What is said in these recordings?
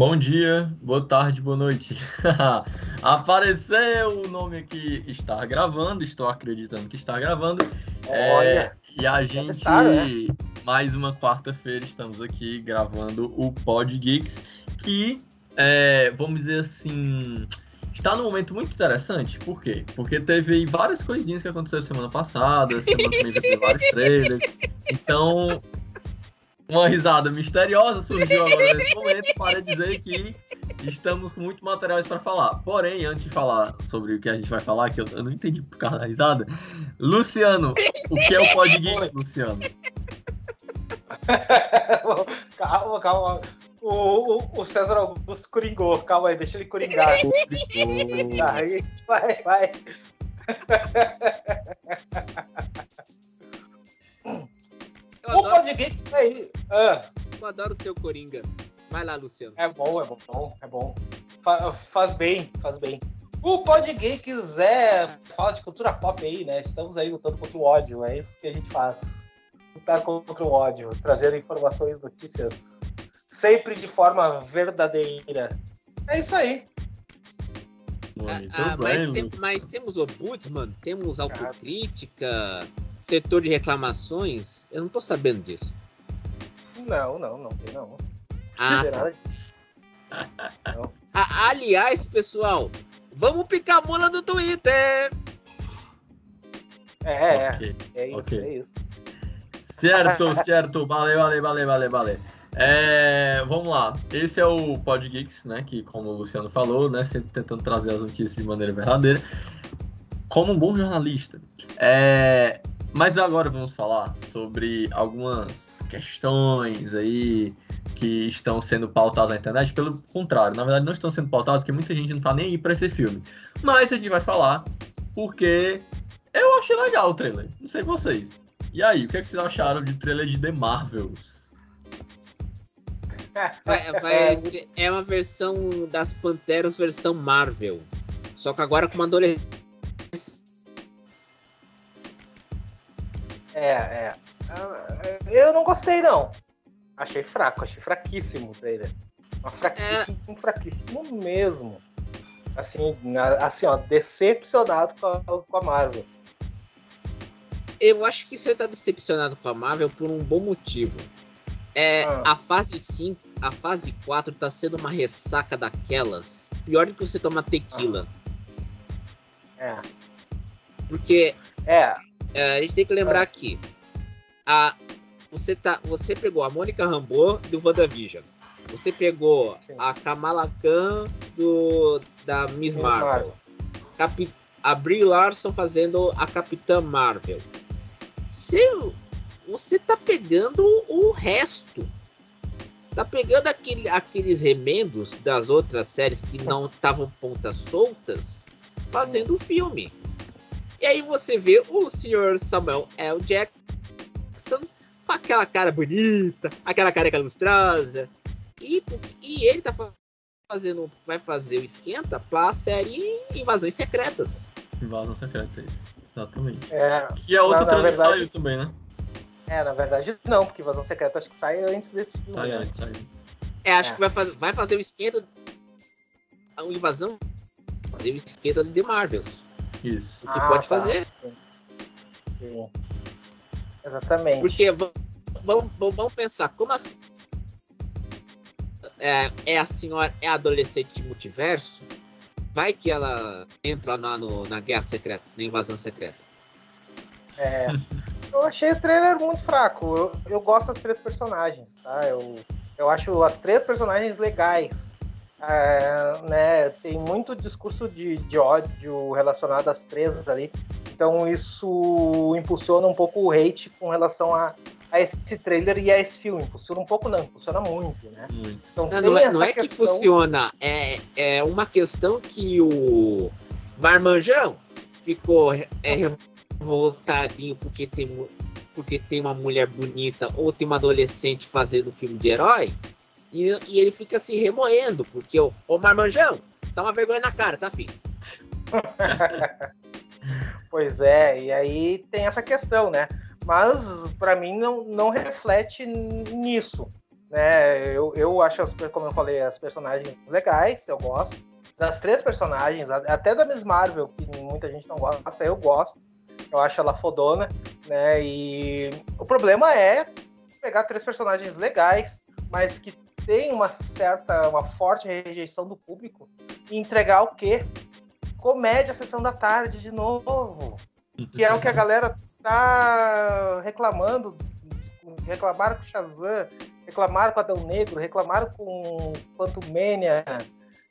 Bom dia, boa tarde, boa noite. Apareceu o nome aqui, está gravando, estou acreditando que está gravando. É, e a gente, né? mais uma quarta-feira, estamos aqui gravando o Pod Geeks, que, é, vamos dizer assim, está num momento muito interessante. Por quê? Porque teve aí várias coisinhas que aconteceram semana passada, semana também teve vários trailers. Então, uma risada misteriosa surgiu agora nesse momento para dizer que estamos com muito materiais para falar. Porém, antes de falar sobre o que a gente vai falar, que eu, eu não entendi por causa da risada, Luciano, o que é o Pod Geeks, Luciano? calma, calma. O, o, o, César Augusto coringou. Calma aí, deixa ele coringar. aí, vai, vai. O podcast tá aí. Ah. Eu adoro o seu Coringa. Vai lá, Luciano. É bom, é bom, é bom. Fa faz bem, faz bem. O Podgeeks é fala de cultura pop aí, né? Estamos aí lutando contra o ódio, é isso que a gente faz. Lutar contra o ódio, trazer informações, notícias, sempre de forma verdadeira. É isso aí. Ah, ah mas, tem, mas, temos ombudsman, temos autocrítica, setor de reclamações. Eu não tô sabendo disso. Não, não, não tem não. Ah, tá. não. Aliás, pessoal, vamos picar a mula no Twitter. É, okay. é, é isso, okay. é isso. Certo, certo. Valeu, valeu, valeu, valeu, valeu. É, vamos lá. Esse é o Pod Geeks, né? Que, como o Luciano falou, né? Sempre tentando trazer as notícias de maneira verdadeira. Como um bom jornalista. É, mas agora vamos falar sobre algumas questões aí que estão sendo pautadas na internet. Pelo contrário, na verdade, não estão sendo pautadas porque muita gente não tá nem aí pra esse filme. Mas a gente vai falar porque eu achei legal o trailer. Não sei vocês. E aí, o que, é que vocês acharam de trailer de The Marvels? Vai, vai é uma versão das Panteras, versão Marvel. Só que agora com uma adolescente. É, é. Eu não gostei, não. Achei fraco, achei fraquíssimo o trailer. Fraquíssimo, é... fraquíssimo mesmo. Assim, assim, ó, decepcionado com a, com a Marvel. Eu acho que você tá decepcionado com a Marvel por um bom motivo. É, ah. A fase 5, a fase 4 tá sendo uma ressaca daquelas. Pior do que você tomar tequila. Ah. É. Porque. É. é. A gente tem que lembrar é. que. A, você, tá, você pegou a Mônica Rambeau do WandaVision. Você pegou Sim. a Kamala Khan do, da Miss Marvel. Marvel. Capi, a Brie Larson fazendo a Capitã Marvel. Se você tá pegando o resto. Tá pegando aquele, aqueles remendos das outras séries que não estavam pontas soltas, fazendo o filme. E aí você vê o senhor Samuel L. Jackson com aquela cara bonita, aquela careca lustrosa. E, e ele tá fazendo, vai fazer o esquenta pra série Invasões Secretas. Invasões Secretas, exatamente. É, que é outra trailer verdade... saiu também, né? É, na verdade não, porque Invasão Secreta acho que sai antes desse filme. Sai antes, sai antes. É, acho é. que vai, faz, vai fazer o esquenta. A invasão. Fazer o esquenta de The Marvels. Isso. O que ah, pode tá. fazer. Sim. Sim. Exatamente. Porque vamos, vamos pensar, como a, é, é a senhora, é a adolescente de multiverso, vai que ela entra lá no, na guerra secreta, na invasão secreta. É. Eu achei o trailer muito fraco. Eu, eu gosto das três personagens, tá? Eu, eu acho as três personagens legais. É, né, tem muito discurso de, de ódio relacionado às três ali. Então isso impulsiona um pouco o hate com relação a, a esse trailer e a esse filme. Impulsiona um pouco não, impulsiona muito, né? Muito. Então, não, não, é, não é questão... que funciona, é, é uma questão que o Marmanjão ficou é, voltadinho porque tem, porque tem uma mulher bonita ou tem uma adolescente fazendo filme de herói. E, e ele fica se remoendo, porque o, o Marmanjão dá uma vergonha na cara, tá, filho? pois é, e aí tem essa questão, né? Mas para mim não, não reflete nisso. né? Eu, eu acho, as, como eu falei, as personagens legais, eu gosto. Das três personagens, até da Miss Marvel, que muita gente não gosta, eu gosto. Eu acho ela fodona, né? E o problema é pegar três personagens legais, mas que tem uma certa, uma forte rejeição do público e entregar o quê? Comédia Sessão da Tarde de novo. Que é o que a galera tá reclamando. Reclamaram com Shazam, reclamaram com Adão Negro, reclamaram com Quantum Mania.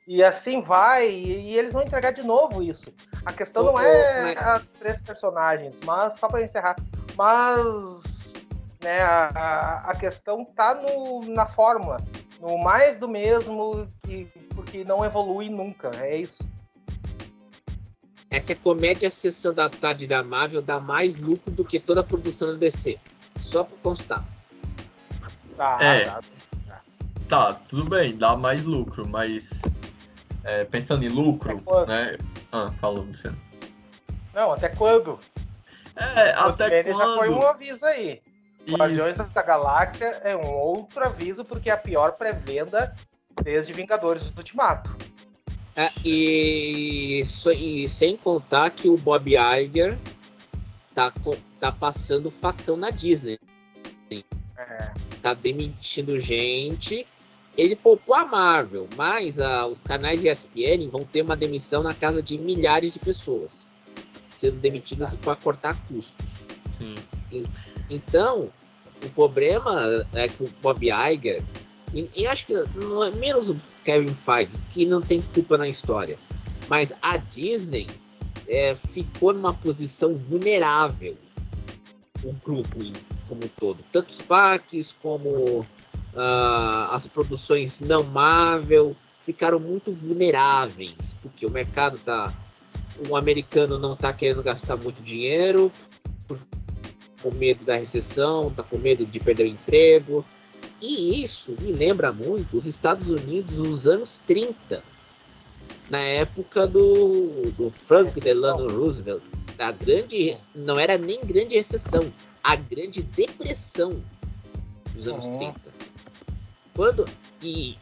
E assim vai, e, e, eles vão entregar de novo isso. A questão não é as três personagens, mas só para encerrar, mas né, a, a questão tá no, na fórmula, no mais do mesmo, que, porque não evolui nunca, é isso. É que a comédia Sessão da Tarde da Marvel dá mais lucro do que toda a produção da DC. Só para constar. Tá, é. tá, tá, tudo bem, dá mais lucro, mas é, pensando em lucro, né? Ah, falou, Luciano. Não, até quando? É, o até quando? já foi um aviso aí. Guardiões da Galáxia é um outro aviso, porque é a pior pré-venda desde Vingadores do Ultimato. É, e, e, sem contar que o Bob Iger tá, tá passando facão na Disney. É. Tá demitindo gente ele poupou a Marvel, mas os canais ESPN vão ter uma demissão na casa de milhares de pessoas, sendo demitidas para cortar custos. Sim. E, então, o problema é que o Bob Iger, e, e acho que não é menos o Kevin Feige, que não tem culpa na história, mas a Disney é, ficou numa posição vulnerável, o grupo como um todo, tanto os parques como uh, as produções não Marvel ficaram muito vulneráveis, porque o mercado tá. O americano não está querendo gastar muito dinheiro, com medo da recessão, está com medo de perder o emprego. E isso me lembra muito os Estados Unidos nos anos 30, na época do, do Frank Delano Roosevelt. A grande, não era nem grande recessão, a grande depressão dos anos uhum. 30. Quando e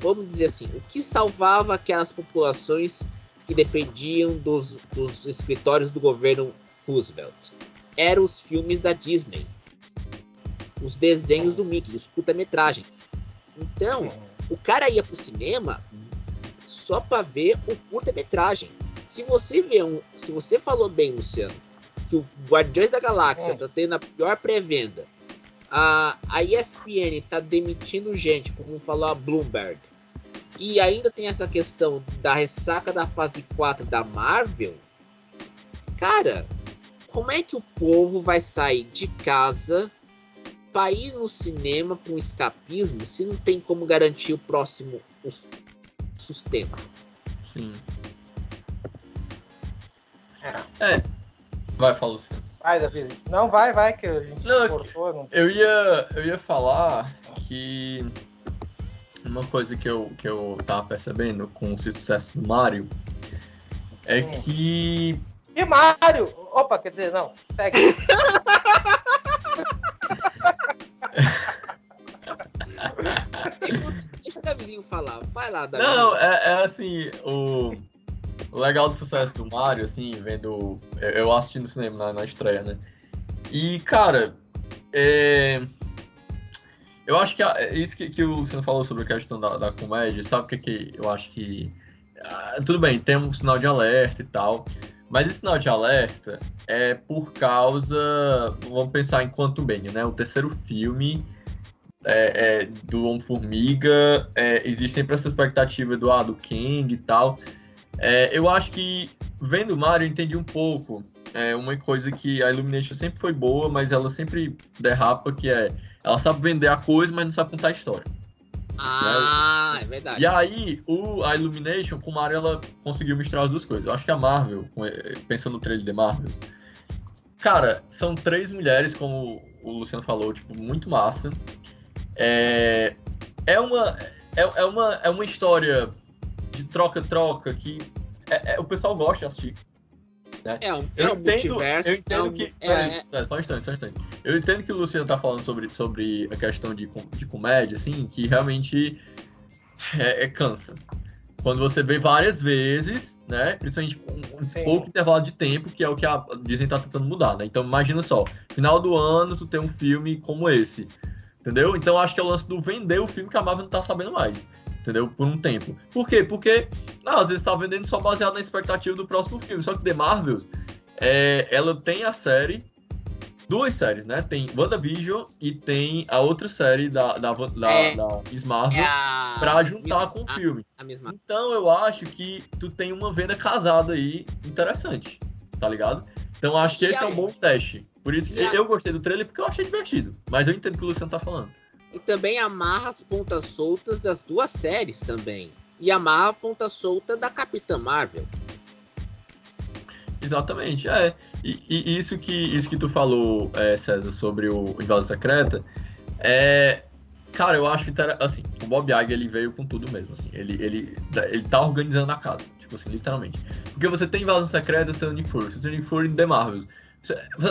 vamos dizer assim, o que salvava aquelas populações que dependiam dos, dos escritórios do governo Roosevelt eram os filmes da Disney, os desenhos do Mickey, os curta-metragens. Então, o cara ia pro cinema só para ver o curta-metragem. Se você vê um, se você falou bem, Luciano, que o Guardiões da Galáxia está tendo a pior pré-venda a, a ESPN está demitindo gente, como falou a Bloomberg, e ainda tem essa questão da ressaca da fase 4 da Marvel, cara, como é que o povo vai sair de casa para ir no cinema para um escapismo se não tem como garantir o próximo sustento? Sim. É. é. Vai, falar, Luciano. Vai, Davi. Não, vai, vai, que a gente não, cortou. Não... Eu, ia, eu ia falar que uma coisa que eu, que eu tava percebendo com o sucesso do Mario é hum. que. E Mario? Opa, quer dizer, não. Segue. deixa, deixa o Davizinho falar. Vai lá, Davi. Não, é, é assim, o o legal do sucesso do Mario, assim, vendo. Eu assisti no cinema na, na estreia, né? E, cara, é. Eu acho que a, isso que, que o Luciano falou sobre a questão da, da comédia, sabe o que, que eu acho que. Ah, tudo bem, tem um sinal de alerta e tal, mas esse sinal de alerta é por causa. Vamos pensar em Quantum Mania, né? O terceiro filme é, é, do Homem-Formiga, é, existe sempre essa expectativa do, ah, do King e tal. É, eu acho que, vendo Mario, eu entendi um pouco. É uma coisa que a Illumination sempre foi boa, mas ela sempre derrapa, que é... Ela sabe vender a coisa, mas não sabe contar a história. Ah, né? é verdade. E aí, o, a Illumination, com o Mario, ela conseguiu misturar as duas coisas. Eu acho que a Marvel, pensando no trailer de Marvel, cara, são três mulheres, como o Luciano falou, tipo, muito massa. É, é uma... É, é, uma, é uma história de troca-troca que é, é, o pessoal gosta de assistir. Né? É um, eu é um entendo, multiverso. Eu entendo é um, que. É, é, é, só um instante, só um instante. Eu entendo que o Luciano tá falando sobre, sobre a questão de, de comédia, assim, que realmente é, é cansa. Quando você vê várias vezes, né? Principalmente com um Sim. pouco intervalo de tempo, que é o que a Disney tá tentando mudar, né? Então imagina só, final do ano tu tem um filme como esse. Entendeu? Então acho que é o lance do vender o filme que a Marvel não tá sabendo mais entendeu? Por um tempo. Por quê? Porque, não, às vezes tá vendendo só baseado na expectativa do próximo filme. Só que The Marvels, é, ela tem a série, duas séries, né? Tem WandaVision e tem a outra série da, da, da, é, da Miss Marvel é a... pra juntar com o filme. A, a então eu acho que tu tem uma venda casada aí interessante, tá ligado? Então acho que e esse é um bom teste. Por isso que eu gostei do trailer porque eu achei divertido. Mas eu entendo o que o Luciano tá falando. E também amarra as pontas soltas das duas séries também. E amarra a ponta solta da Capitã Marvel. Exatamente, é. E, e isso, que, isso que tu falou, é, César, sobre o Invasão Secreta, é. Cara, eu acho que assim, o Bob Iger ele veio com tudo mesmo, assim. Ele, ele, ele tá organizando a casa, tipo assim, literalmente. Porque você tem Invasão Secreta, você tem Nick Fury, você tem Nick Fury The Marvel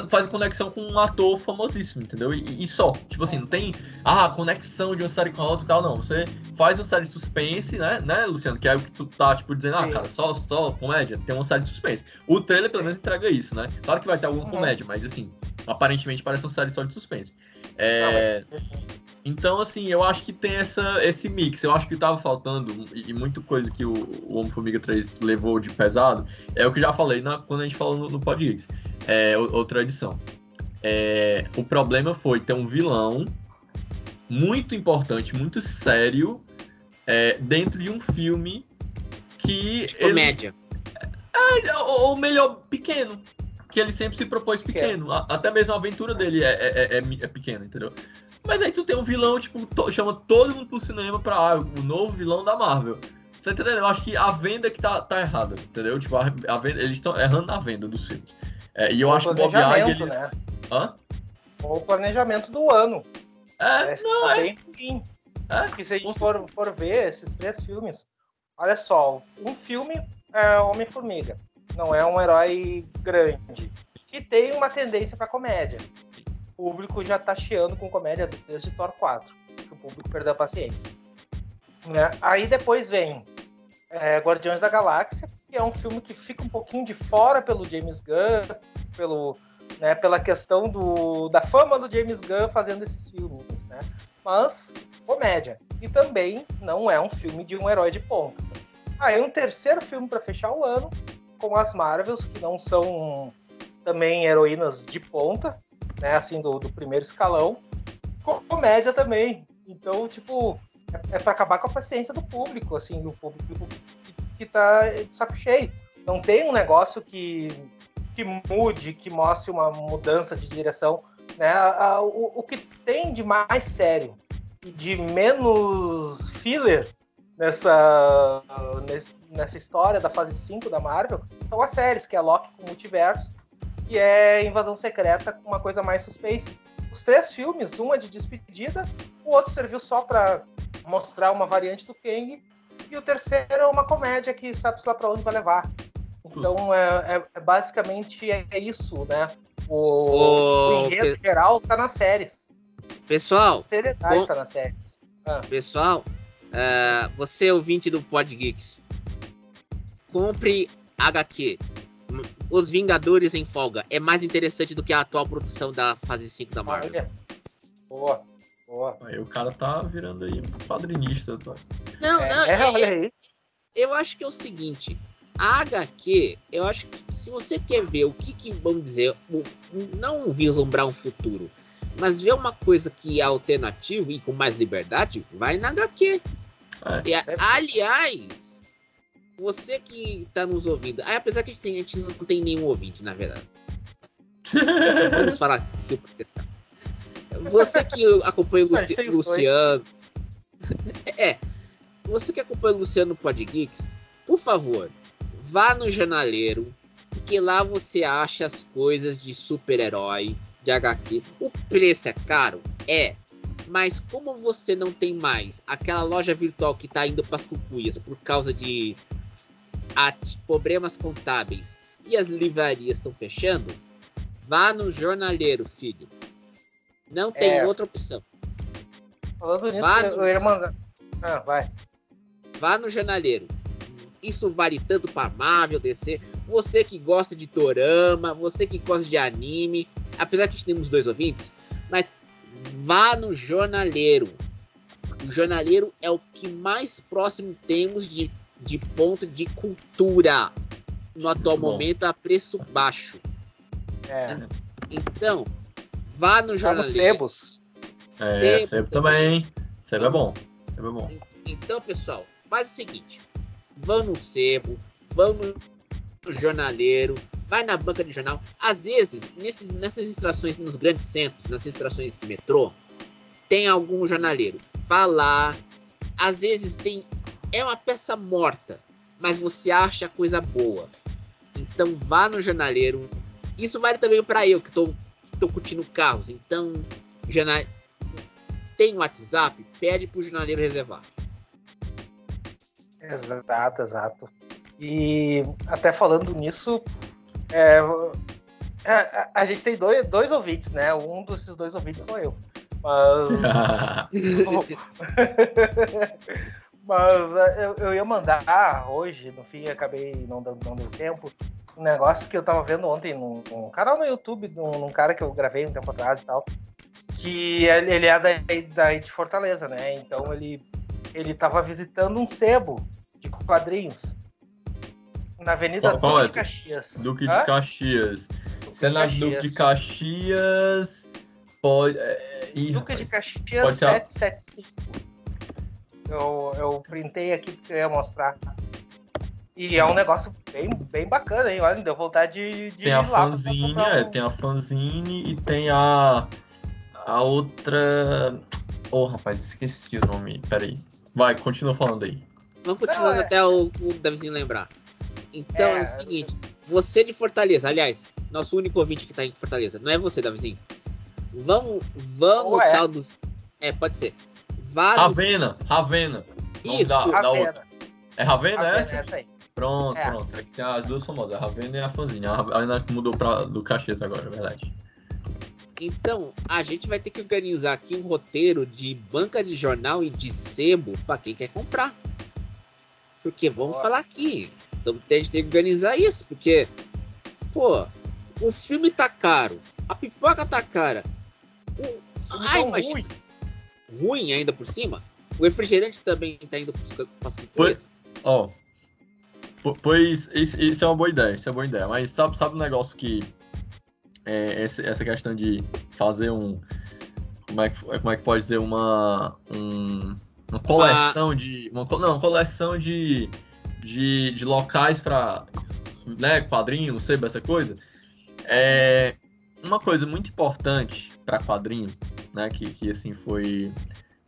faz conexão com um ator famosíssimo, entendeu? E, e, só. Tipo assim, não tem ah, conexão de uma série com a outra e tal, não. Você faz uma série de suspense, né, né, Luciano? Que é o que tu tá, tipo, dizendo, ah, Sim. ah, cara, só, só comédia, tem uma série de suspense. O trailer, pelo menos, entrega isso, né? Claro que vai ter alguma uhum. comédia, mas assim, aparentemente parece uma série só de suspense. É. Não, mas... Então, assim, eu acho que tem essa, esse mix. Eu acho que tava faltando, e, e muita coisa que o, o Homem-Formiga 3 levou de pesado, é o que eu já falei na, quando a gente falou no, no. É, outra edição. É, o problema foi ter um vilão muito importante, muito sério, é, dentro de um filme que. De comédia. Ele, é, ou melhor, pequeno que ele sempre se propôs pequeno. Até mesmo a aventura dele é, é, é, é pequena, entendeu? Mas aí tu tem um vilão, tipo, to, chama todo mundo pro cinema pra ah, o novo vilão da Marvel. Você tá entendeu? Eu acho que a venda que tá, tá errada, entendeu? Tipo, a, a venda, eles estão errando na venda dos filmes. É, e eu o acho que o Bob Iger, ele... né? Hã? O planejamento do ano. É, não, tá é. Ruim. É, Porque se a gente for, for ver esses três filmes, olha só, um filme é Homem-Formiga, não é um herói grande, que tem uma tendência para comédia o público já tá chiando com comédia desde Thor 4, que o público perdeu a paciência. Né? Aí depois vem é, Guardiões da Galáxia, que é um filme que fica um pouquinho de fora pelo James Gunn, pelo, né, pela questão do, da fama do James Gunn fazendo esses filmes, né? Mas comédia. E também não é um filme de um herói de ponta. Aí um terceiro filme para fechar o ano, com as Marvels, que não são também heroínas de ponta, né, assim, do, do primeiro escalão, comédia também. Então, tipo, é, é para acabar com a paciência do público, assim, do público que, tá de saco cheio. Não tem um negócio que, que mude, que mostre uma mudança de direção. Né? o, o que tem de mais sério e de menos filler nessa, nessa história da fase 5 da Marvel são as séries, que é Loki com Multiverso e é Invasão Secreta com uma coisa mais suspense. Os três filmes, uma de despedida, o outro serviu só para mostrar uma variante do Kang, e o terceiro é uma comédia que sabe-se lá para onde vai levar. Então, é, é, é basicamente é isso, né? O, o enredo geral tá nas séries. Pessoal, a seriedade tá nas séries. Ah. Pessoal, uh, você ouvinte do Pod Geeks, compre HQ os Vingadores em folga é mais interessante do que a atual produção da fase 5 da Marvel. Olha. Boa. Boa. Aí o cara tá virando aí um padrinista. Tá? Não, é, não. É, é, olha aí. Eu acho que é o seguinte. A HQ, eu acho que se você quer ver o que, que vamos dizer, não vislumbrar um futuro, mas ver uma coisa que é alternativa e com mais liberdade, vai na HQ. É. E, aliás, você que tá nos ouvindo, ah, apesar que a gente, tem, a gente não tem nenhum ouvinte, na verdade. Então, vamos falar aqui Você que acompanha o Luci Luciano. é. Você que acompanha o Luciano Podgeeks, por favor, vá no jornaleiro, porque lá você acha as coisas de super-herói, de HQ. O preço é caro? É. Mas como você não tem mais aquela loja virtual que tá indo para as cucuias por causa de problemas contábeis e as livrarias estão fechando, vá no jornaleiro, filho. Não tem é. outra opção. Falando nisso, vá eu ia mandar. Ah, vai. Vá no jornaleiro. Isso vale tanto para Marvel, DC. Você que gosta de Torama, você que gosta de anime, apesar que temos dois ouvintes, mas vá no jornaleiro. O jornaleiro é o que mais próximo temos de, de ponto de cultura no atual momento a preço baixo. É. Então, vá no jornaleiro. Sebos. É, Sebo também. Sebo é bom. Sebo é bom. Então, pessoal, faz o seguinte: vão no sebo, vão no jornaleiro, vai na banca de jornal. Às vezes, nesses, nessas extrações nos grandes centros, nas extrações de metrô, tem algum jornaleiro. Vá lá. Às vezes tem. É uma peça morta, mas você acha coisa boa. Então vá no jornaleiro. Isso vale também para eu que estou curtindo carros. Então, jornal... tem WhatsApp, pede pro jornaleiro reservar. Exato, exato. E até falando nisso, é, a, é, a, a, gente tem dois, dois ouvintes, né? Um desses dois ouvintes sou eu. Mas. Mas é, eu, eu ia mandar hoje, no fim acabei não dando, não deu tempo, um negócio que eu tava vendo ontem num, num canal no YouTube, num, num, cara que eu gravei um tempo atrás e tal, que ele, ele é daí, daí de Fortaleza, né? Então ele, ele tava visitando um sebo de quadrinhos na Avenida qual Duque é? de Caxias. Duque de Caxias. Duque Se é na Duque de Caxias, pode. É, Duque de Caxias pode 775. Eu, eu printei aqui porque eu ia mostrar. E é um negócio bem, bem bacana, hein? Olha, deu vontade de, de tem a fanzine, um... é, tem a fanzine e tem a a outra. Oh, rapaz, esqueci o nome. Peraí. Vai, continua falando aí. Vamos continuando Não, é... até o, o Davizinho lembrar. Então é... é, o seguinte, você de Fortaleza, aliás, nosso único ouvinte que tá em Fortaleza, não é você, Davizinho. Vamos, vamos é. tal dos. É, pode ser. Vários... Ravena, Ravena. Isso, da, Ravena. Da outra. É Ravena, Ravena essa? essa aí. Pronto, é. pronto. É que tem as duas famosas, a Ravena e a Fanzinha. A Ravena mudou pra, do Caxias agora, é verdade. Então, a gente vai ter que organizar aqui um roteiro de banca de jornal e de sebo para quem quer comprar. Porque vamos falar aqui. Então a gente tem que organizar isso, porque, pô, o filme tá caro, a pipoca tá cara. O... Ai, imagina. Ruim. ruim ainda por cima. O refrigerante também tá indo para as Pois, ó. Pois isso, é uma boa ideia, isso é uma boa ideia. Mas sabe, sabe um negócio que é, essa questão de fazer um. Como é que, como é que pode dizer? Uma. Um, uma coleção ah. de. Uma, não, coleção de, de, de locais para né, quadrinho, não sei, essa coisa. É uma coisa muito importante para quadrinho, né, que, que assim foi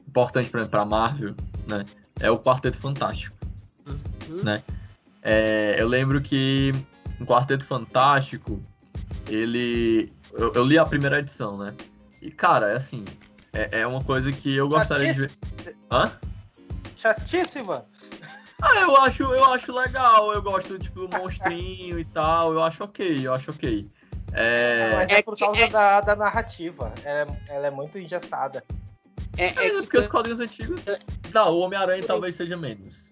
importante para Marvel, né, é o Quarteto Fantástico, uhum. né? É, eu lembro que o Quarteto Fantástico ele. Eu, eu, li a primeira edição, né? E, cara, é assim. É, é uma coisa que eu gostaria de ver. Hã? Chatíssima! Ah, eu acho, eu acho legal, eu gosto, tipo, do monstrinho e tal, eu acho ok, eu acho ok. É... Mas é, é por causa é... da, da narrativa, ela é, ela é muito engessada. É, é, é porque os quadrinhos antigos. Não, o Homem-Aranha talvez seja menos.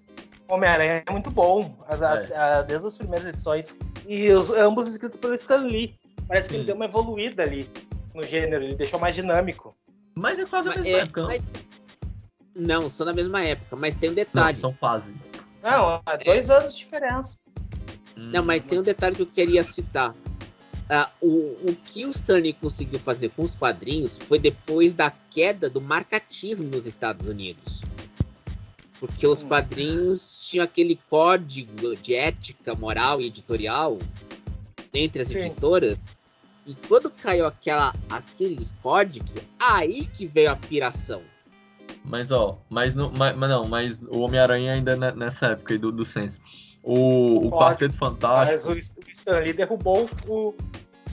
Homem-Aranha é muito bom, as, é. a, a, desde as primeiras edições. E os, ambos escritos pelo Stan Lee. Parece que ele deu uma evoluída ali no gênero, ele deixou mais dinâmico. Mas é quase a mesma é, época. Mas... Não, são da mesma época, mas tem um detalhe. Não, são quase. Não, é dois anos de diferença. Não, mas tem um detalhe que eu queria citar. Uh, o, o que o Stanley conseguiu fazer com os quadrinhos foi depois da queda do marcatismo nos Estados Unidos. Porque os hum. quadrinhos tinham aquele código de ética, moral e editorial entre as Sim. editoras e quando caiu aquela, aquele código, aí que veio a piração. Mas ó, mas não, mas, mas não, mas o Homem-Aranha ainda é nessa época do, do senso. O, o Quarteto Fantástico. Mas o, Stan Lee derrubou o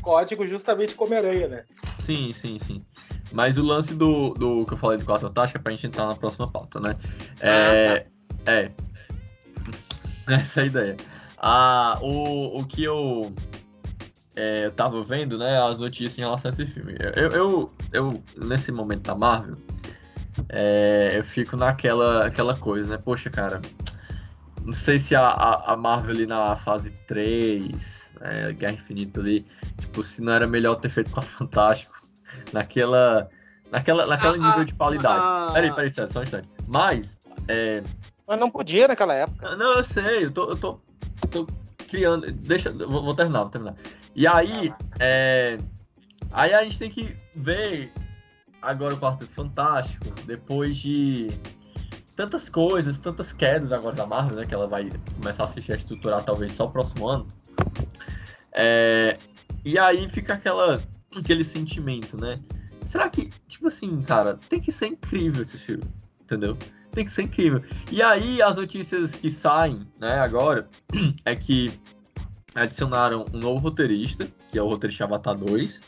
código justamente como Homem-Aranha, né? Sim, sim, sim. Mas o lance do, do que eu falei do Quarteto Fantástico é pra gente entrar na próxima pauta, né? É. Ah, tá. É. Essa é a ideia. Ah, o, o que eu, é, eu tava vendo, né, as notícias em relação a esse filme. Eu, eu, eu nesse momento da Marvel, é, eu fico naquela aquela coisa, né? Poxa, cara, não sei se a, a, Marvel ali na fase 3, né, Guerra Infinita ali, tipo, se não era melhor ter feito com a Fantástico, naquela, naquela, naquela ah, nível de qualidade. Ah, peraí, peraí, só um instante. Mas, é... Mas não podia naquela época. Não, eu sei, eu tô, eu tô, tô criando, deixa, vou, vou terminar, vou terminar. E aí, é... Aí a gente tem que ver agora o Quarteto Fantástico, depois de tantas coisas, tantas quedas agora da Marvel, né? Que ela vai começar a se estruturar talvez só o próximo ano. É, e aí fica aquela, aquele sentimento, né? Será que, tipo assim, cara, tem que ser incrível esse filme, entendeu? Tem que ser incrível. E aí as notícias que saem, né, agora, é que adicionaram um novo roteirista, que é o roteirista Avatar 2,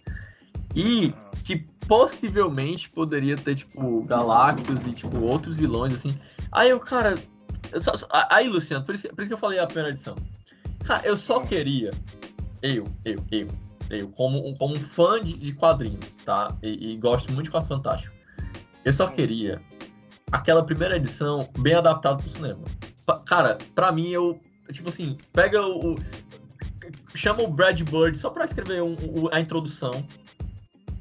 e que possivelmente poderia ter, tipo, Galactus e, tipo, outros vilões, assim. Aí eu, cara. Eu só, aí, Luciano, por isso, por isso que eu falei a primeira edição. Cara, eu só queria. Eu, eu, eu, eu, como, um, como um fã de, de quadrinhos, tá? E, e, gosto muito de Quatro Fantástico. Eu só queria aquela primeira edição bem adaptada pro cinema. Cara, pra mim, eu. Tipo assim, pega o. o chama o Brad Bird só pra escrever um, um, a introdução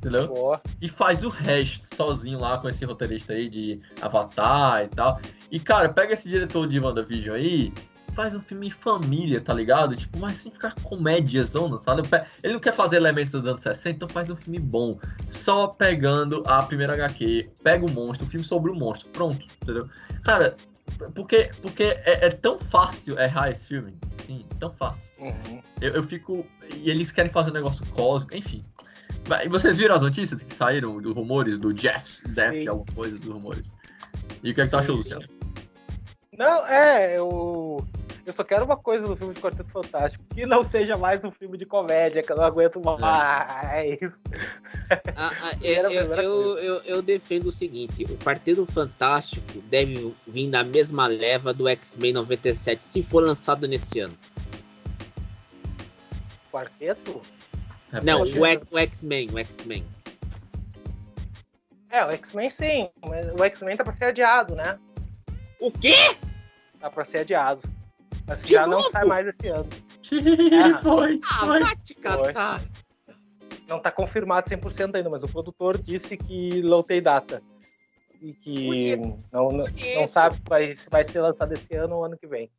entendeu? Boa. E faz o resto sozinho lá com esse roteirista aí de Avatar e tal. E, cara, pega esse diretor de WandaVision aí, faz um filme família, tá ligado? Tipo, mas sem ficar comédiazona, sabe? Ele não quer fazer elementos dos anos 60, então faz um filme bom. Só pegando a primeira HQ, pega o monstro, um filme sobre o monstro, pronto, entendeu? Cara, porque, porque é, é tão fácil errar esse filme, sim, tão fácil. Uhum. Eu, eu fico. E eles querem fazer um negócio cósmico, enfim. E vocês viram as notícias que saíram dos rumores do Jeff, Death, alguma coisa dos rumores? E o que é que tu achou, Luciano? Não, é, eu. Eu só quero uma coisa no filme de Quarteto Fantástico, que não seja mais um filme de comédia, que eu não aguento mais. Ah, ah, eu, eu, eu, eu, defendo o seguinte: o Quarteto Fantástico deve vir na mesma leva do X-Men 97, se for lançado nesse ano. Quarteto? É não, o, o X-Men, o X-Men. É, o X-Men sim, mas o X-Men tá pra ser adiado, né? O quê? Tá pra ser adiado. Mas que já novo? não sai mais esse ano. é. Foi, ah, foi. vai te catar. Não tá confirmado 100% ainda, mas o produtor disse que não tem data. E que não, não, não, sabe se vai, se vai ser lançado esse ano ou ano que vem.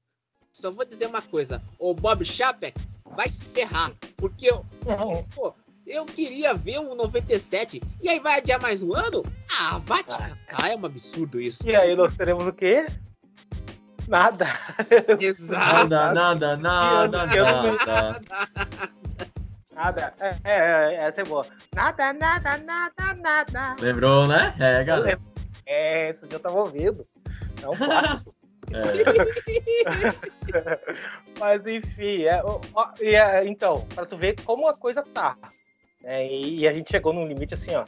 Só vou dizer uma coisa: o Bob Chapek vai se ferrar. Porque eu, uhum. pô, eu queria ver um 97 e aí vai adiar mais um ano? Ah, vai te ah. catar, é um absurdo isso. E aí nós teremos o quê? Nada. Exato. Nada, nada, nada, nada. Nada. É, é, é, essa é boa. Nada, nada, nada, nada. Lembrou, né? É, galera. É, isso eu tava ouvindo. É um clássico. É. Mas enfim, é, ó, é, então, para tu ver como a coisa tá. É, e a gente chegou num limite assim, ó,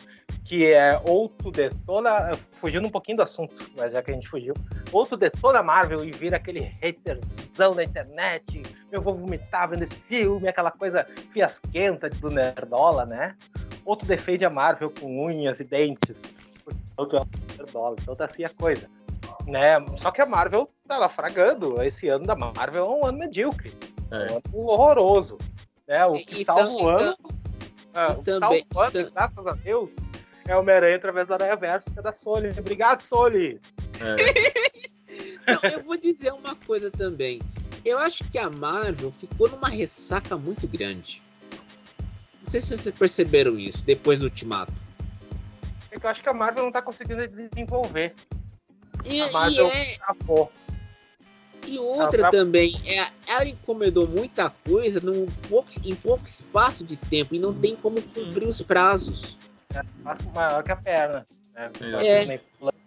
que é ou tu detona, fugindo um pouquinho do assunto, mas já que a gente fugiu, ou tu detona Marvel e vira aquele haterzão da internet, eu vou vomitar vendo esse filme, aquela coisa fiasquenta do Nerdola, né? Ou tu defende a Marvel com unhas e dentes, porque tu é Nerdola, então tá assim a coisa né? Só que a Marvel tá lá fragando. Esse ano da Marvel é um ano medíocre. É. Um ano horroroso. Né? O que então, salva o ano. Ah, o também, salva o ano, então... graças a Deus, é o Homem-Aranha através do Aranha Verso, que é da Sony. Obrigado, Sony! É. Não, eu vou dizer uma coisa também. Eu acho que a Marvel ficou numa ressaca muito grande. Não sei se vocês perceberam isso depois do Ultimato. É eu acho que a Marvel não tá conseguindo desenvolver. E, e, é... e outra também, é, ela encomendou muita coisa num pouco, em pouco espaço de tempo e não tem como cumprir os prazos. É maior que a perna. Né? É.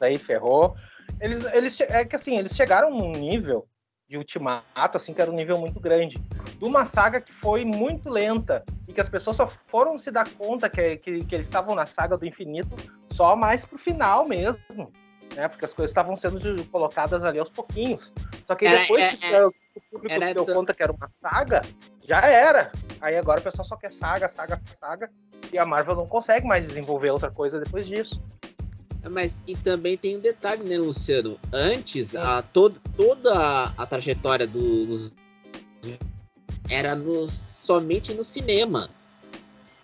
Aí ferrou. Eles, eles, é que assim, eles chegaram num nível de ultimato, assim, que era um nível muito grande. De uma saga que foi muito lenta e que as pessoas só foram se dar conta que, que, que eles estavam na saga do infinito só mais pro final mesmo né? Porque as coisas estavam sendo colocadas ali aos pouquinhos. Só que depois é, que é, público era se deu conta que era uma saga, já era. Aí agora o pessoal só quer saga, saga, saga. E a Marvel não consegue mais desenvolver outra coisa depois disso. Mas e também tem um detalhe, né, Luciano? Antes, a, todo, toda a, a trajetória dos. era no, somente no cinema.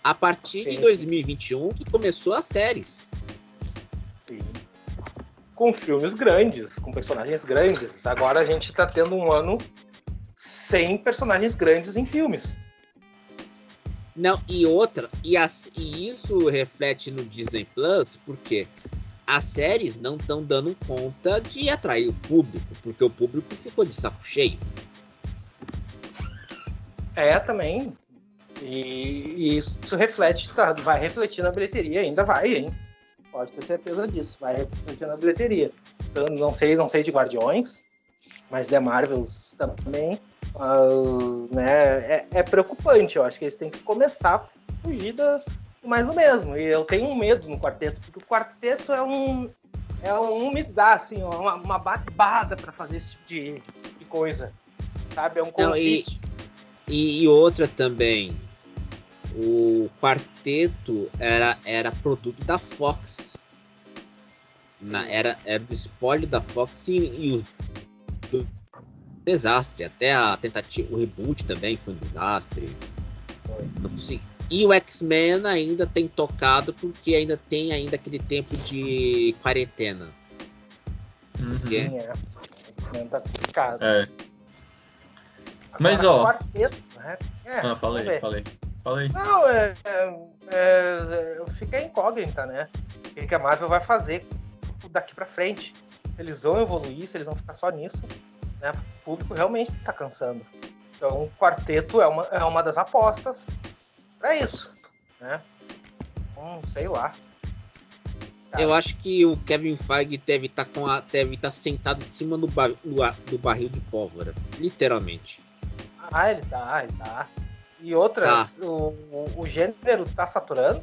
A partir Sim. de 2021 que começou as séries. Sim. Com filmes grandes, com personagens grandes. Agora a gente está tendo um ano sem personagens grandes em filmes. Não, e outra, e, as, e isso reflete no Disney Plus, porque as séries não estão dando conta de atrair o público, porque o público ficou de saco cheio. É, também. E, e isso reflete, tá, vai refletir na bilheteria, ainda vai, hein? Pode ter certeza disso, vai refletir na bilheteria. Então, não sei, não sei de Guardiões, mas The Marvels também. Uh, né, é, é, preocupante, eu acho que eles têm que começar a fugir das, mais do mesmo. E eu tenho medo no quarteto, porque o quarteto é um. É um me dá, assim, uma, uma barbada para fazer esse tipo de, de, coisa. Sabe? É um convite. Não, e, e, outra também. O quarteto era, era produto da Fox. Na, era, era do spoiler da Fox e, e o desastre. Até a tentativa, o reboot também foi um desastre. Não consegui e o X-Men ainda tem tocado porque ainda tem ainda aquele tempo de quarentena. Uhum. Sim, é. Tá complicado. É. Mas ó. Quarteto, né? é, ah, falei, falei. Falei. Não, é, é, é, fica incógnita, né? O que a Marvel vai fazer daqui para frente. Eles vão evoluir, se eles vão ficar só nisso, né? O público realmente tá cansando. Então, o quarteto é uma, é uma das apostas para isso, né? Hum, sei lá. Cara. Eu acho que o Kevin Feige deve estar tá com a, deve estar tá sentado em cima do, bar, do, do, barril de pólvora, literalmente. Ah, ele tá, ele tá. E outras, tá. o, o, o, gênero tá saturando.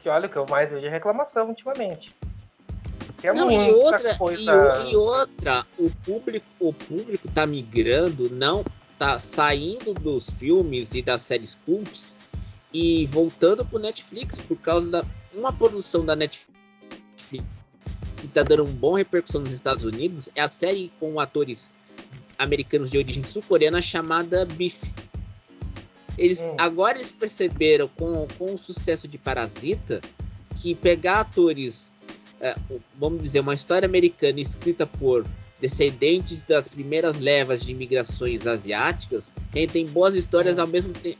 Que olha o que eu mais vejo reclamação ultimamente. É não, e outra, coisa... e, e, outra, o público, o público tá migrando, não tá saindo dos filmes e das séries cults e voltando pro Netflix por causa da uma produção da Netflix que tá dando uma boa repercussão nos Estados Unidos é a série com atores americanos de origem sul-coreana chamada Beef. Eles hum. agora eles perceberam com, com o sucesso de Parasita que pegar atores, vamos dizer, uma história americana escrita por descendentes das primeiras levas de imigrações asiáticas, tem boas histórias ao mesmo tempo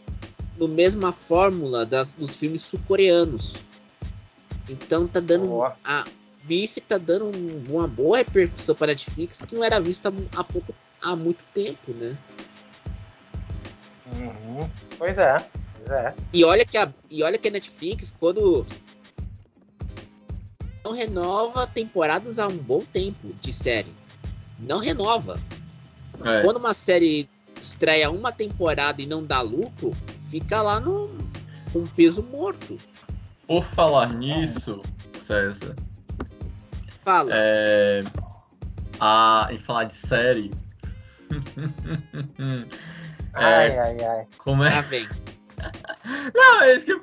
no mesma fórmula das, dos filmes sul-coreanos. Então tá dando. Oh. A Biff tá dando uma boa repercussão para a Netflix que não era vista há, pouco, há muito tempo, né? Uhum. Pois é, pois é. E olha que a, e olha que a Netflix, quando não renova temporadas há um bom tempo de série. Não renova. É. Quando uma série estreia uma temporada e não dá lucro, fica lá no com peso morto. Por falar nisso, César. Fala. É, a, em falar de série. é, ai, ai, ai. Como é? Ah, vem. não, é isso que.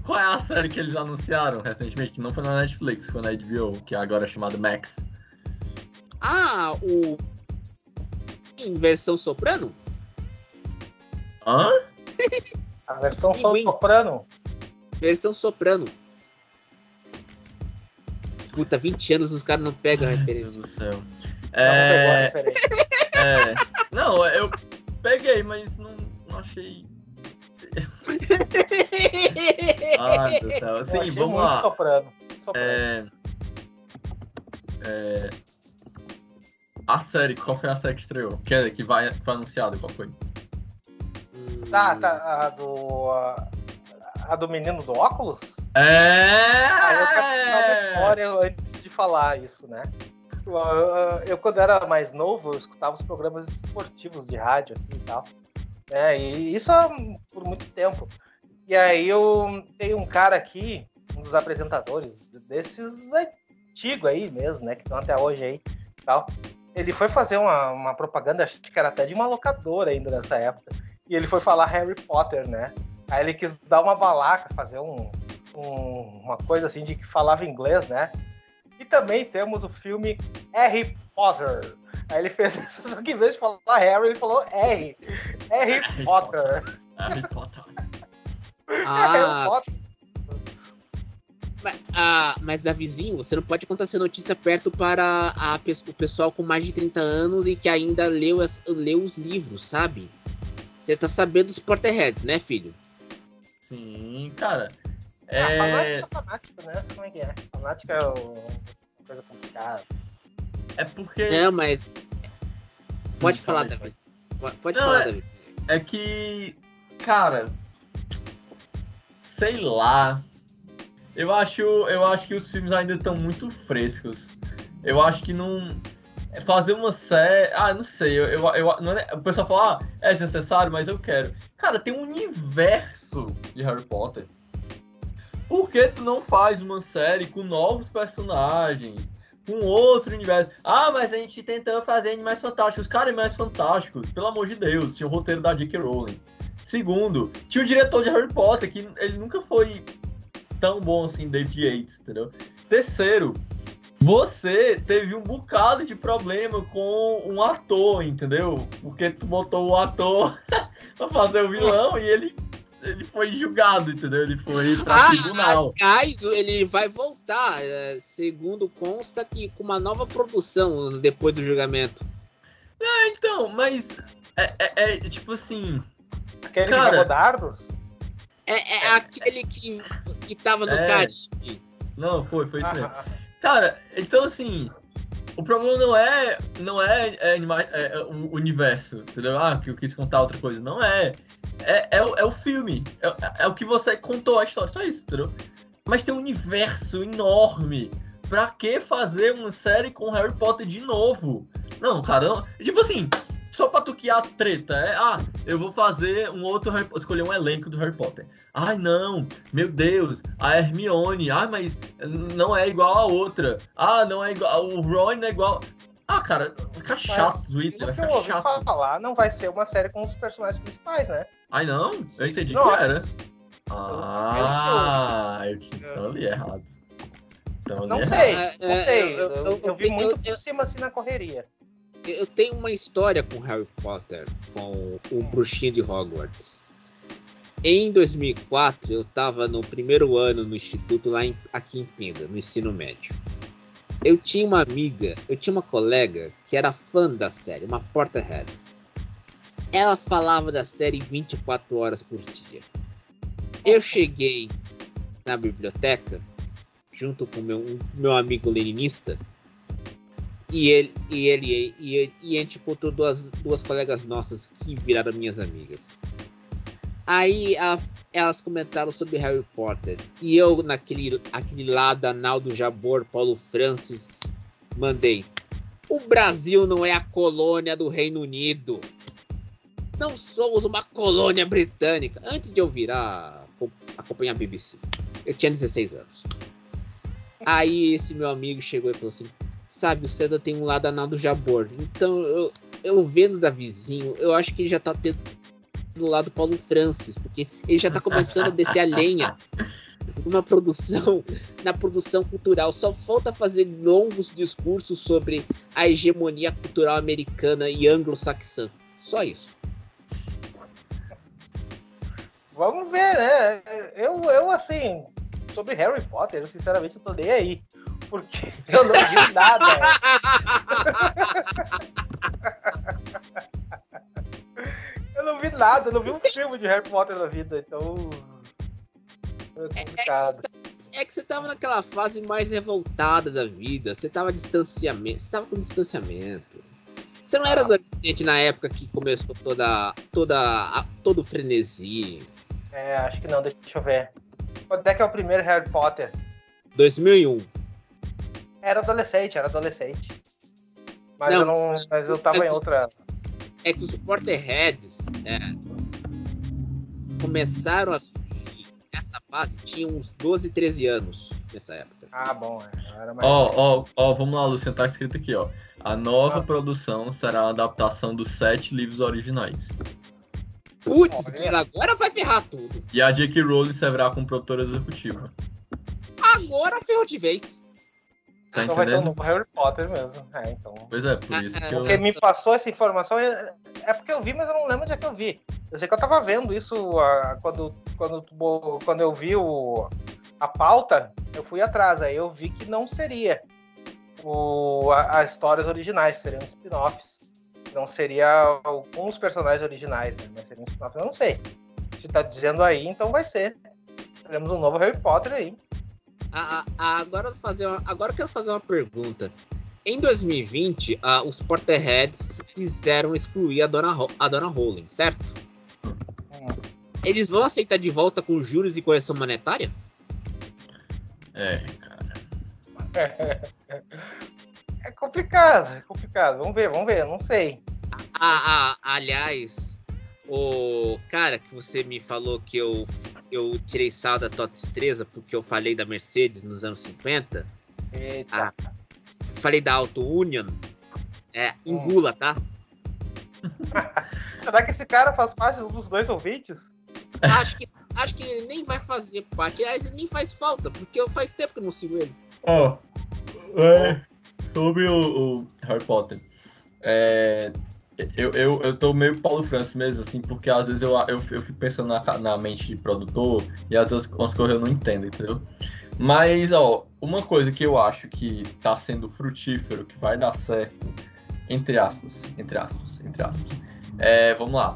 Qual é a série que eles anunciaram recentemente? Que não foi na Netflix, foi na HBO, que agora é chamada Max. Ah, o em versão soprano? Hã? A versão soprano? Versão soprano. Puta, 20 anos os caras não pegam a referência. Deus do céu. É... Não, é... não, eu peguei, mas não, não achei. Ai, do céu. Sim, vamos lá. Soprano. soprano. É... É... A série, qual foi a série que estreou? Que, é, que vai, foi anunciada, qual foi? Tá, tá, a do. A, a do menino do óculos? É! Aí eu história antes de falar isso, né? Eu, eu, quando era mais novo, eu escutava os programas esportivos de rádio aqui e tal. É, e isso por muito tempo. E aí eu tenho um cara aqui, um dos apresentadores desses antigos aí mesmo, né? Que estão até hoje aí tal ele foi fazer uma, uma propaganda, acho que era até de uma locadora ainda nessa época. E ele foi falar Harry Potter, né? Aí ele quis dar uma balaca, fazer um, um, uma coisa assim de que falava inglês, né? E também temos o filme Harry Potter. Aí ele fez isso, só que em vez de falar Harry, ele falou R. Harry, Harry Potter. Harry Potter. Ah, Harry Potter. Mas, ah, mas Davizinho, você não pode contar essa notícia perto para a, o pessoal com mais de 30 anos e que ainda leu, as, leu os livros, sabe? Você tá sabendo dos Potterheads, né, filho? Sim, cara. Ah, é... Ah, fanática, né? Como é que é? Fanática é uma coisa complicada. É porque. Não, mas. Pode hum, falar, Davi. Pode, pode não, falar, é... Davi. É que. Cara. Sei lá. Eu acho, eu acho que os filmes ainda estão muito frescos. Eu acho que não. Fazer uma série. Ah, não sei. Eu, eu, eu não é... O pessoal fala, ah, é necessário, mas eu quero. Cara, tem um universo de Harry Potter. Por que tu não faz uma série com novos personagens? Com outro universo? Ah, mas a gente tentou fazer animais fantásticos. Cara, animais fantásticos, pelo amor de Deus, tinha o roteiro da J.K. Rowling. Segundo, tinha o diretor de Harry Potter, que ele nunca foi tão bom assim, David Yates, entendeu? Terceiro, você teve um bocado de problema com um ator, entendeu? Porque tu botou o ator pra fazer o vilão e ele, ele foi julgado, entendeu? Ele foi pra ah, tribunal. Aliás, ele vai voltar, é, segundo consta que com uma nova produção depois do julgamento. É, então, mas é, é, é tipo assim. Aquele cara, dardos? É, é, aquele que, que tava no é. Caribe. Não, foi, foi isso mesmo. Cara, então assim, o problema não é não é, é, é, é, o universo, entendeu? Ah, que eu quis contar outra coisa. Não é. É, é, o, é o filme. É, é o que você contou a história. Só isso, entendeu? Mas tem um universo enorme. Pra que fazer uma série com Harry Potter de novo? Não, cara, não. Tipo assim, só pra tu que a treta é, ah, eu vou fazer um outro Harry Potter, escolher um elenco do Harry Potter. Ai, não, meu Deus, a Hermione, ah, mas não é igual a outra. Ah, não é igual, o Ron não é igual. Ah, cara, fica chato o Twitter, vai ficar chato. falar, não vai ser uma série com os personagens principais, né? Ai, não, eu entendi que era. Ah, eu, então li errado. Então, não, sei, não sei, não sei, eu, eu vi muito por cima assim na correria eu tenho uma história com Harry Potter, com o bruxinho de Hogwarts. Em 2004, eu estava no primeiro ano no instituto lá em, aqui em Pinda, no ensino médio. Eu tinha uma amiga, eu tinha uma colega que era fã da série, uma Potterhead. Ela falava da série 24 horas por dia. Eu cheguei na biblioteca junto com meu meu amigo leninista e ele, e ele, e, ele, e a gente encontrou duas, duas colegas nossas que viraram minhas amigas. Aí a, elas comentaram sobre Harry Potter. E eu, naquele aquele lado anal do Jabor, Paulo Francis, mandei. O Brasil não é a colônia do Reino Unido. Não somos uma colônia britânica. Antes de eu virar acompanhar a BBC, eu tinha 16 anos. Aí esse meu amigo chegou e falou assim: sabe, o César tem um lado anal do Jabor. Então, eu, eu vendo da vizinho, eu acho que ele já tá tendo do lado Paulo Francis, porque ele já tá começando a descer a lenha uma produção, na produção cultural. Só falta fazer longos discursos sobre a hegemonia cultural americana e anglo-saxã. Só isso. Vamos ver, né? Eu, eu assim, sobre Harry Potter, eu sinceramente eu tô nem aí porque eu não vi nada. eu não vi nada, eu não vi um filme de Harry Potter na vida, então. É, é complicado. É que você tava naquela fase mais revoltada da vida, você tava distanciamento, você tava com distanciamento. Você não era ah. adolescente na época que começou toda, toda, todo o frenesi. É, acho que não, deixa eu ver. Quando é que é o primeiro Harry Potter? 2001. Era adolescente, era adolescente. Mas não, eu não. Mas eu tava mas, em outra. É que os Porterheads é, começaram a surgir nessa fase, tinham uns 12, 13 anos nessa época. Ah, bom, é, era mais. Ó, ó, ó, vamos lá, Luciano, tá escrito aqui, ó. A nova ah. produção será a adaptação dos sete livros originais. Putz, agora vai ferrar tudo. E a J.K. Rowling será como produtora executiva. Agora ferrou de vez. Tá então entendendo? vai ter um novo Harry Potter mesmo. É, então. Pois é, por isso que eu... Porque me passou essa informação, é, é porque eu vi, mas eu não lembro onde é que eu vi. Eu sei que eu tava vendo isso uh, quando, quando, quando eu vi o, a pauta, eu fui atrás, aí eu vi que não seria o, as histórias originais, seriam spin-offs. Não seria os personagens originais, né? Mas seria um spin-off, eu não sei. Se tá dizendo aí, então vai ser. Teremos um novo Harry Potter aí. Ah, ah, agora, fazer uma, agora eu quero fazer uma pergunta. Em 2020, ah, os Potterheads quiseram excluir a Dona, a Dona Rowling, certo? Hum. Eles vão aceitar de volta com juros e correção monetária? É, cara. É complicado, é complicado. Vamos ver, vamos ver, não sei. Ah, ah, aliás, o cara que você me falou que eu, eu tirei sal da Tota Estreza porque eu falei da Mercedes nos anos 50. Eita. Ah, falei da Auto Union. É, engula, hum. tá? Será que esse cara faz parte dos dois ouvintes? Acho que, acho que ele nem vai fazer parte. Aliás, nem faz falta, porque faz tempo que eu não sigo ele. Ó, oh, é, sobre o, o, Harry Potter. É, eu, eu, eu tô meio Paulo Francis mesmo, assim, porque às vezes eu, eu, eu fico pensando na, na mente de produtor e às vezes umas coisas eu não entendo, entendeu? Mas, ó, uma coisa que eu acho que tá sendo frutífero, que vai dar certo, entre aspas, entre aspas, entre aspas, é, vamos lá.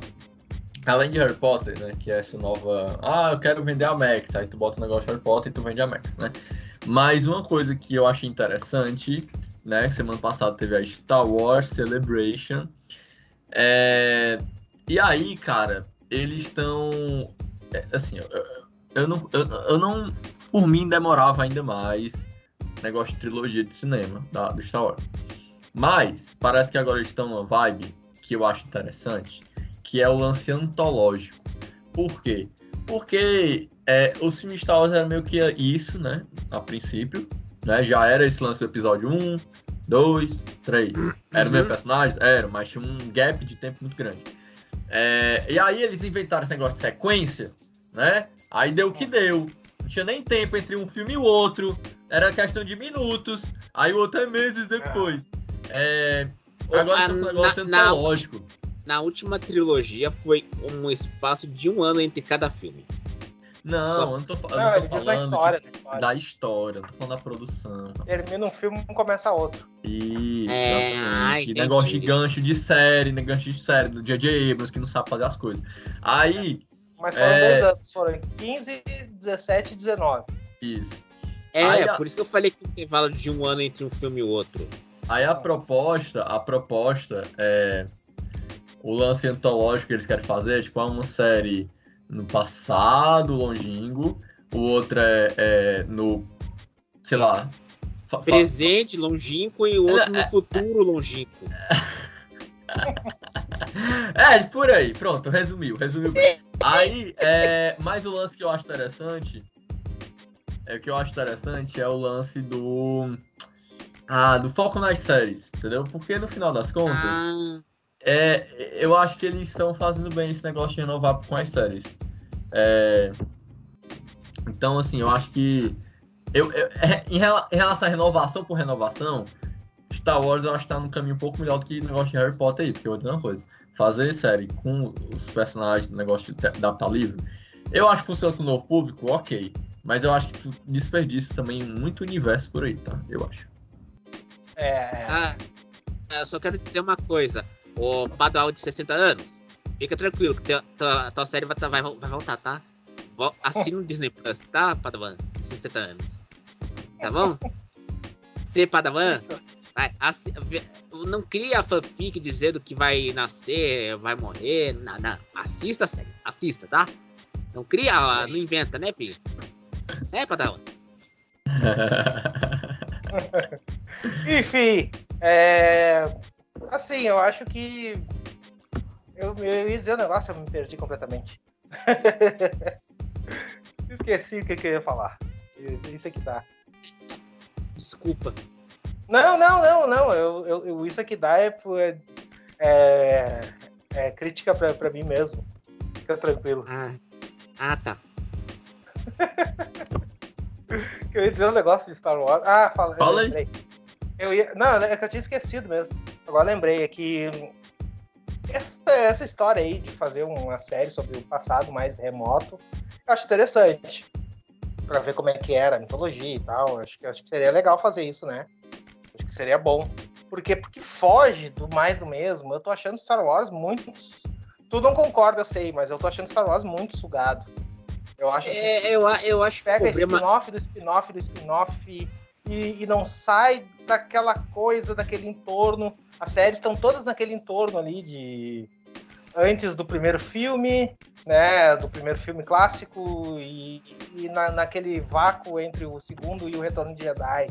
Além de Harry Potter, né, que é essa nova... Ah, eu quero vender a Max, aí tu bota o negócio de Harry Potter e tu vende a Max, né? Mas uma coisa que eu achei interessante, né, semana passada teve a Star Wars Celebration, é... e aí, cara, eles estão... É, assim, eu, eu, não, eu, eu não por mim, demorava ainda mais negócio de trilogia de cinema da, do Star Wars. Mas parece que agora eles estão numa vibe que eu acho interessante, que é o lance antológico. Por quê? Porque é, os filmes Star Wars eram meio que isso, né? A princípio. Né? Já era esse lance do episódio 1, 2, 3. Eram uhum. mesmo personagens? Eram, mas tinha um gap de tempo muito grande. É, e aí eles inventaram esse negócio de sequência, né? Aí deu o que deu. Não tinha nem tempo entre um filme e o outro. Era questão de minutos. Aí o outro é meses depois. É... Agora ah, tá um negócio na, antológico. Na, na última trilogia foi um espaço de um ano entre cada filme. Não, Só... eu não tô, eu não, não tô falando da história, da história. Da história, eu tô falando da produção. Termina um filme e começa outro. Isso, é, exatamente. negócio de gancho de série, né, gancho de série do J.J. Abrams que não sabe fazer as coisas. Aí, mas foram é... dois anos, foram 15, 17 e 19. Isso. É, Aí, por isso que eu falei que tem intervalo de um ano entre um filme e o outro. Aí a proposta, a proposta é o lance antológico que eles querem fazer, tipo, é uma série no passado longínquo, o outro é, é no, sei lá... Presente longínquo e o outro no futuro longínquo. é, por aí, pronto, resumiu, resumiu. Aí, é, mais o lance que eu acho interessante, é o que eu acho interessante é o lance do ah, do foco nas séries, entendeu? Porque no final das contas, ah. É, eu acho que eles estão fazendo bem esse negócio de renovar com as séries. É, então, assim, eu acho que eu, eu é, em, relação à renovação por renovação, Star Wars eu acho que tá num caminho um pouco melhor do que o negócio de Harry Potter aí, porque dizer uma coisa. Fazer série com os personagens, negócio de adaptar livro, eu acho que funciona com o novo público, ok. Mas eu acho que tu desperdiça também muito universo por aí, tá? Eu acho. É. Ah, eu só quero dizer uma coisa. O Padawan de 60 anos, fica tranquilo que tua, tua série vai, vai, vai voltar, tá? Assina o Disney Plus, tá, Padawan? De 60 anos. Tá bom? Ser Padawan, Vai, assi... Não cria fanfic dizendo que vai nascer, vai morrer. Não, não. Assista, sério. Assista, tá? Não cria, não inventa, né, filho? É, Padawan? Enfim, é... assim, eu acho que eu, eu ia dizer um negócio, eu me perdi completamente. Esqueci o que, que eu ia falar. Isso aqui tá. Desculpa. Não, não, não, não. Eu, eu, eu isso aqui dá é, é, é crítica pra, pra mim mesmo. Fica tranquilo. Ah, ah tá. que eu ia dizer um negócio de Star Wars. Ah, fala, fala aí. Eu ia, não, é que eu tinha esquecido mesmo. Agora lembrei aqui. Essa, essa história aí de fazer uma série sobre o passado mais remoto, eu acho interessante. Pra ver como é que era a mitologia e tal. Acho que, acho que seria legal fazer isso, né? Acho que seria bom. Porque, porque foge do mais do mesmo. Eu tô achando Star Wars muito. Tu não concorda, eu sei, mas eu tô achando Star Wars muito sugado. Eu acho assim, é, eu, eu acho pega problema... spin-off do spin-off do spin-off e, e, não sai daquela coisa, daquele entorno. As séries estão todas naquele entorno ali de antes do primeiro filme, né, do primeiro filme clássico e, e na, naquele vácuo entre o segundo e o Retorno de Jedi.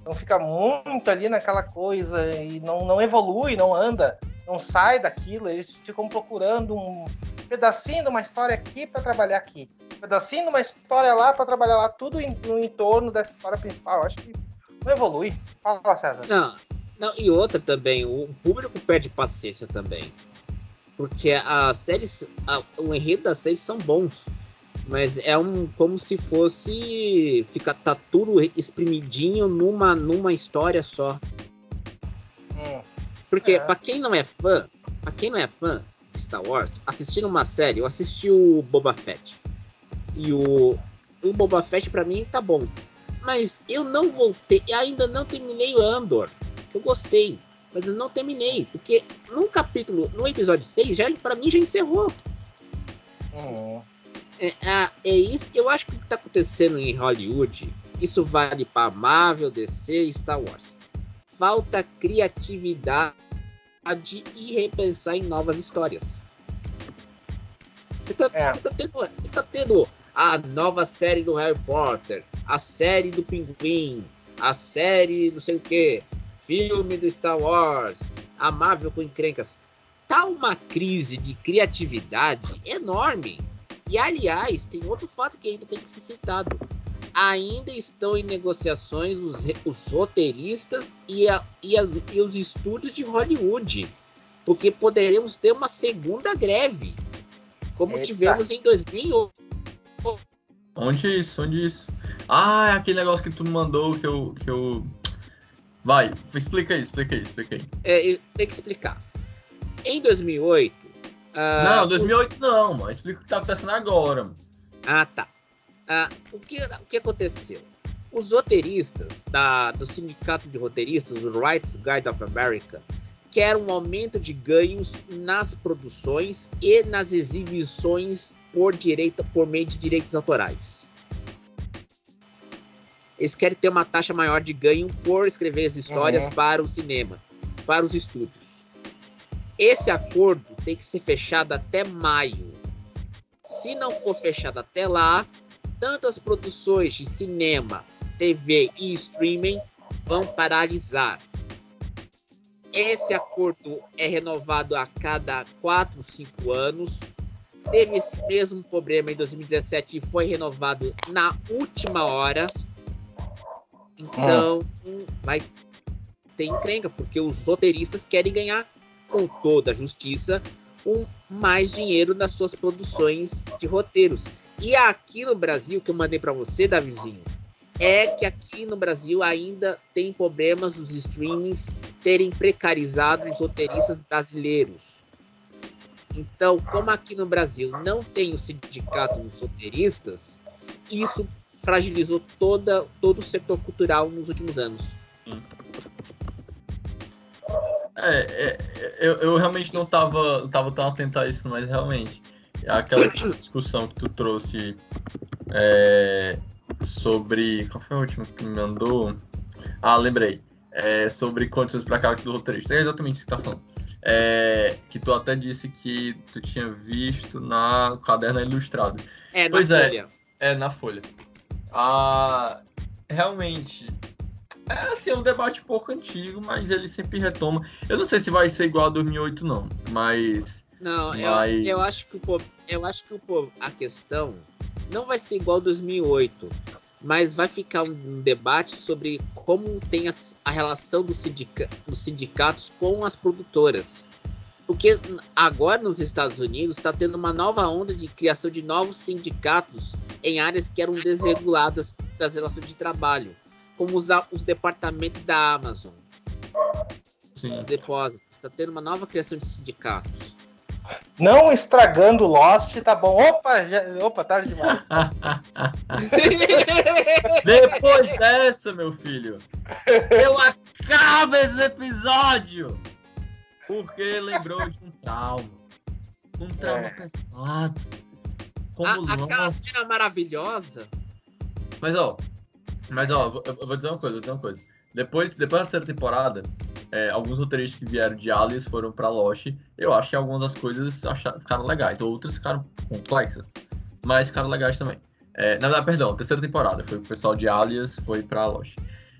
Então fica muito ali naquela coisa e não, não evolui, não anda, não sai daquilo. Eles ficam procurando um pedacinho de uma história aqui para trabalhar aqui, pedacinho de uma história lá para trabalhar lá, tudo em, no entorno dessa história principal. Eu acho que não evolui. Fala, César. Não, não, e outra também, o público perde paciência também. Porque as séries, a, o enredo das séries são bons. Mas é um como se fosse ficar tá tudo exprimidinho numa numa história só. Hum, Porque é. para quem não é fã, para quem não é fã de Star Wars, assistindo uma série, eu assisti o Boba Fett. E o o Boba Fett para mim tá bom. Mas eu não voltei, ainda não terminei o Andor. Eu gostei, mas eu não terminei, porque no capítulo, no episódio 6, já para mim já encerrou. Uhum. É, é, é, isso que eu acho que está acontecendo em Hollywood. Isso vale para Marvel, DC e Star Wars. Falta criatividade e repensar em novas histórias. Você está é. tá tendo, tá tendo a nova série do Harry Potter, a série do Pinguim, a série não sei o que, filme do Star Wars, a Marvel com encrencas. Tá uma crise de criatividade enorme. E, aliás, tem outro fato que ainda tem que ser citado. Ainda estão em negociações os, os roteiristas e, a, e, a, e os estúdios de Hollywood. Porque poderemos ter uma segunda greve, como Eita. tivemos em 2008. Onde isso? Onde isso? Ah, é aquele negócio que tu mandou que eu, que eu. Vai, explica aí, explica aí, explica aí. É, tem que explicar. Em 2008, Uh, não, 2008 o... não, mano. Explica o que tá acontecendo agora. Mano. Ah, tá. Uh, o, que, o que aconteceu? Os roteiristas da, do Sindicato de Roteiristas, o Rights Guide of America, querem um aumento de ganhos nas produções e nas exibições por direito, por meio de direitos autorais. Eles querem ter uma taxa maior de ganho por escrever as histórias uhum. para o cinema, para os estúdios. Esse acordo tem que ser fechado até maio. Se não for fechado até lá, tantas produções de cinema, TV e streaming vão paralisar. Esse acordo é renovado a cada 4, 5 anos. Teve esse mesmo problema em 2017 e foi renovado na última hora. Então, hum. vai ter encrenca, porque os roteiristas querem ganhar com toda a justiça, um mais dinheiro nas suas produções de roteiros. E aqui no Brasil, que eu mandei para você, Davizinho, é que aqui no Brasil ainda tem problemas dos streamings terem precarizado os roteiristas brasileiros. Então, como aqui no Brasil não tem o sindicato dos roteiristas, isso fragilizou toda, todo o setor cultural nos últimos anos. Hum. É, é, eu, eu realmente não estava tava tão atento a isso, mas realmente aquela discussão que tu trouxe é, sobre. Qual foi a última que me mandou? Ah, lembrei. É, sobre condições para cálculo do roteirista. É exatamente isso que tá falando. É, que tu até disse que tu tinha visto na caderna ilustrado. É, pois na é, folha. É, na folha. Ah, realmente, é assim, é um debate um pouco antigo, mas ele sempre retoma. Eu não sei se vai ser igual a 2008, não, mas. Não, mas... Eu, eu acho que o eu acho que o a questão não vai ser igual a 2008, mas vai ficar um debate sobre como tem a, relação do sindica, dos sindicatos com as produtoras. Porque agora nos Estados Unidos está tendo uma nova onda de criação de novos sindicatos em áreas que eram desreguladas das relações de trabalho, como os, os departamentos da Amazon. Sim. Depósitos. Está tendo uma nova criação de sindicatos. Não estragando Lost, tá bom. Opa, já... opa, tarde demais. Depois dessa, meu filho, eu acabo esse episódio porque lembrou de um trauma. Um trauma é. pesado. Como a, aquela cena maravilhosa. Mas ó, mas ó, eu, eu vou dizer uma coisa, vou dizer uma coisa. Depois, depois da terceira temporada, é, alguns roteiristas que vieram de Alias foram pra Lost. Eu acho que algumas das coisas acharam, ficaram legais, outras ficaram complexas, mas ficaram legais também. É, na verdade, perdão, terceira temporada, foi o pessoal de Alias, foi pra Lost.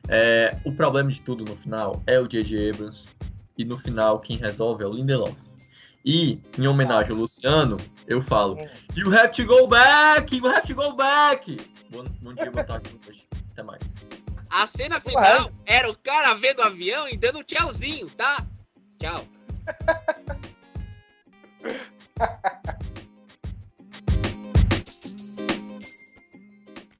É, o problema de tudo no final é o J.J. Abrams, e no final quem resolve é o Lindelof. E, em homenagem ao Luciano, eu falo: You have to go back! You have to go back! Bom, bom dia, boa tarde, Até mais. A cena final era o cara vendo o avião e dando tchauzinho, tá? Tchau.